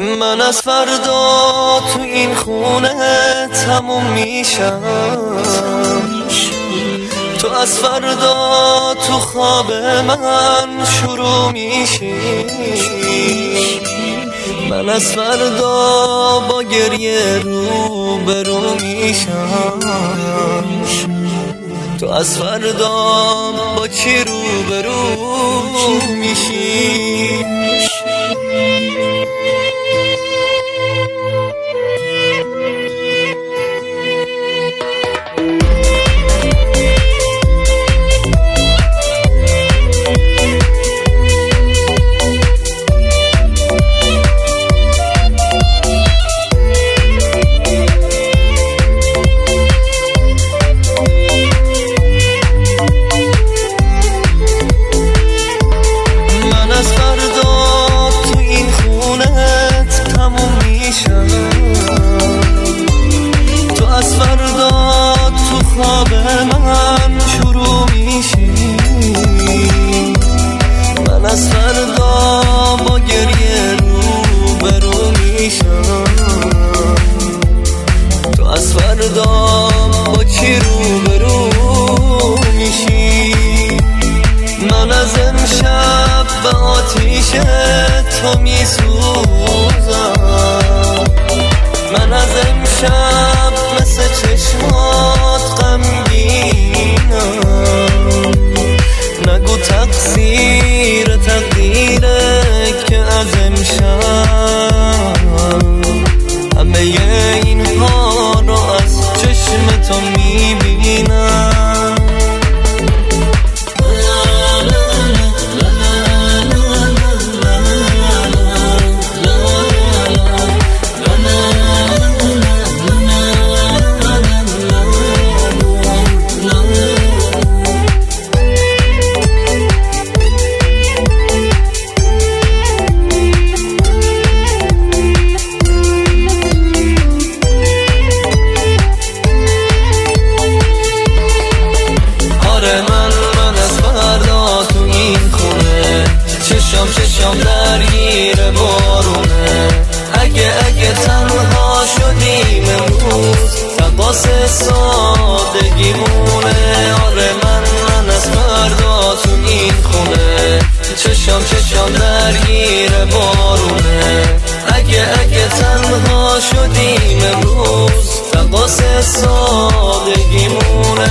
من از فردا تو این خونه تموم میشم. تو از فردا تو خواب من شروع میشی. من از فردا با گریه رو برو میشم. تو از فردا با چی رو برو میشی؟ تو میسوزم. من از امشب مثل چشمات غمگینم. نگو تقصیر تقدیره که از امشب چشام درگیر بارونه اگه اگه تنها شدیم امروز تقاس سادگیمونه. آره من من از فردا تو این خونه. چشام چشام درگیر بارونه اگه اگه تنها شدیم امروز تقاس سادگیمونه.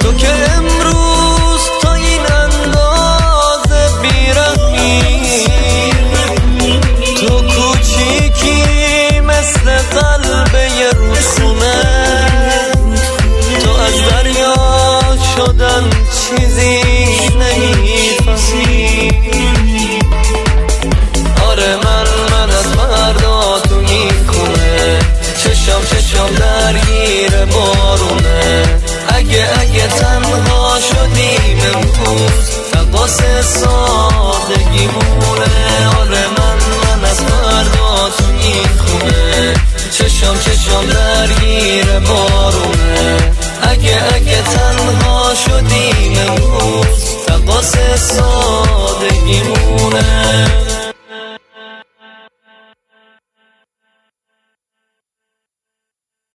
تو که امروز تا این اندازه بیرمی تو کوچیکی مثل قلب یه تو از دریا شدن چیزی. اگه تنها شدیم امروز تقاس سادگیمونه آره من من از فردا تو این خونه. چشم چشم درگیر بارونه. اگه اگه تنها شدیم امروز. تقاس سادگیمونه